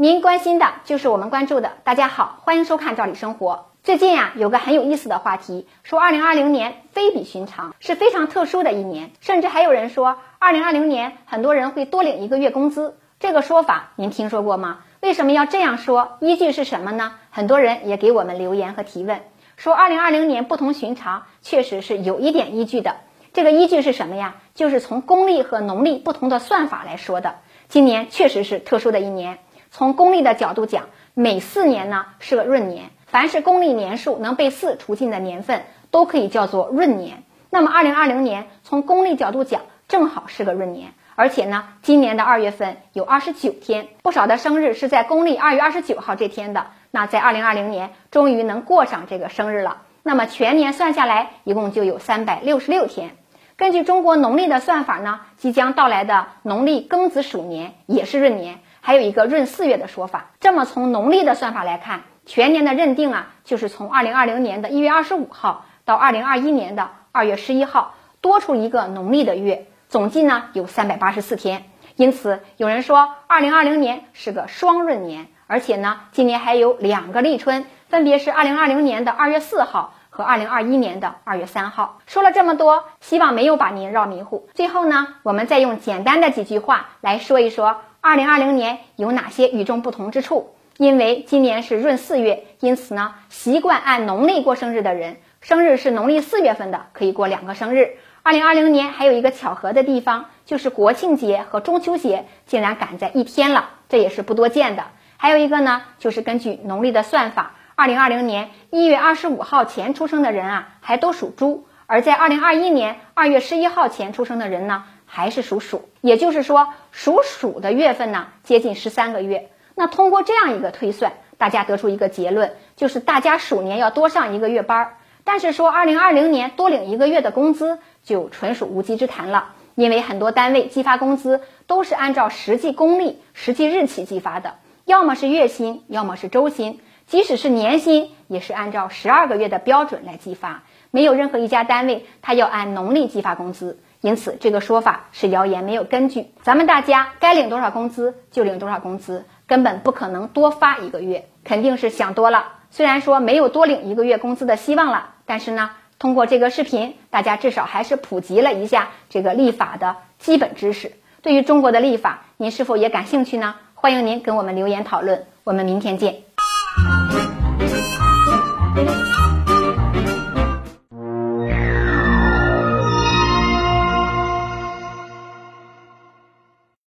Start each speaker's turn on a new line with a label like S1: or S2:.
S1: 您关心的就是我们关注的。大家好，欢迎收看《赵理生活》。最近呀，有个很有意思的话题，说2020年非比寻常，是非常特殊的一年，甚至还有人说2020年很多人会多领一个月工资。这个说法您听说过吗？为什么要这样说？依据是什么呢？很多人也给我们留言和提问，说2020年不同寻常，确实是有一点依据的。这个依据是什么呀？就是从公历和农历不同的算法来说的。今年确实是特殊的一年。从公历的角度讲，每四年呢是个闰年，凡是公历年数能被四除尽的年份，都可以叫做闰年。那么，二零二零年从公历角度讲，正好是个闰年，而且呢，今年的二月份有二十九天，不少的生日是在公历二月二十九号这天的。那在二零二零年，终于能过上这个生日了。那么全年算下来，一共就有三百六十六天。根据中国农历的算法呢，即将到来的农历庚子鼠年也是闰年。还有一个闰四月的说法，这么从农历的算法来看，全年的认定啊，就是从二零二零年的一月二十五号到二零二一年的二月十一号，多出一个农历的月，总计呢有三百八十四天。因此，有人说二零二零年是个双闰年，而且呢，今年还有两个立春，分别是二零二零年的二月四号和二零二一年的二月三号。说了这么多，希望没有把您绕迷糊。最后呢，我们再用简单的几句话来说一说。二零二零年有哪些与众不同之处？因为今年是闰四月，因此呢，习惯按农历过生日的人，生日是农历四月份的，可以过两个生日。二零二零年还有一个巧合的地方，就是国庆节和中秋节竟然赶在一天了，这也是不多见的。还有一个呢，就是根据农历的算法，二零二零年一月二十五号前出生的人啊，还都属猪；而在二零二一年二月十一号前出生的人呢。还是属鼠，也就是说属鼠的月份呢接近十三个月。那通过这样一个推算，大家得出一个结论，就是大家鼠年要多上一个月班儿。但是说二零二零年多领一个月的工资，就纯属无稽之谈了。因为很多单位计发工资都是按照实际公历、实际日期计发的，要么是月薪，要么是周薪，即使是年薪，也是按照十二个月的标准来计发。没有任何一家单位他要按农历计发工资。因此，这个说法是谣言，没有根据。咱们大家该领多少工资就领多少工资，根本不可能多发一个月，肯定是想多了。虽然说没有多领一个月工资的希望了，但是呢，通过这个视频，大家至少还是普及了一下这个立法的基本知识。对于中国的立法，您是否也感兴趣呢？欢迎您跟我们留言讨论。我们明天见。